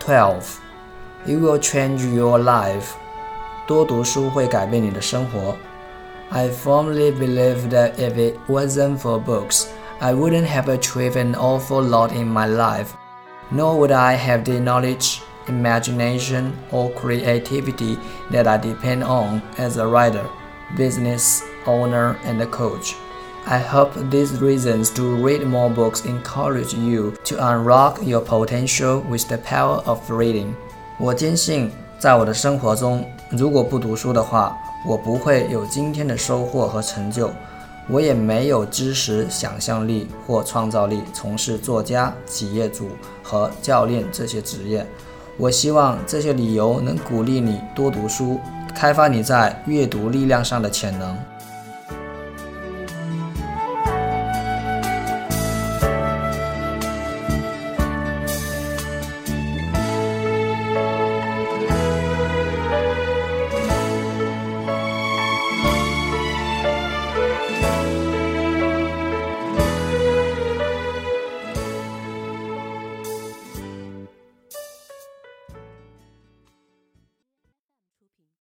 12. It will change your life. 多读书会改变你的生活。I firmly believe that if it wasn't for books, I wouldn't have achieved an awful lot in my life, nor would I have the knowledge, imagination, or creativity that I depend on as a writer, business owner, and coach. I hope these reasons to read more books encourage you to unlock your potential with the power of reading. 我坚信，在我的生活中，如果不读书的话，我不会有今天的收获和成就，我也没有知识、想象力或创造力从事作家、企业主和教练这些职业。我希望这些理由能鼓励你多读书，开发你在阅读力量上的潜能。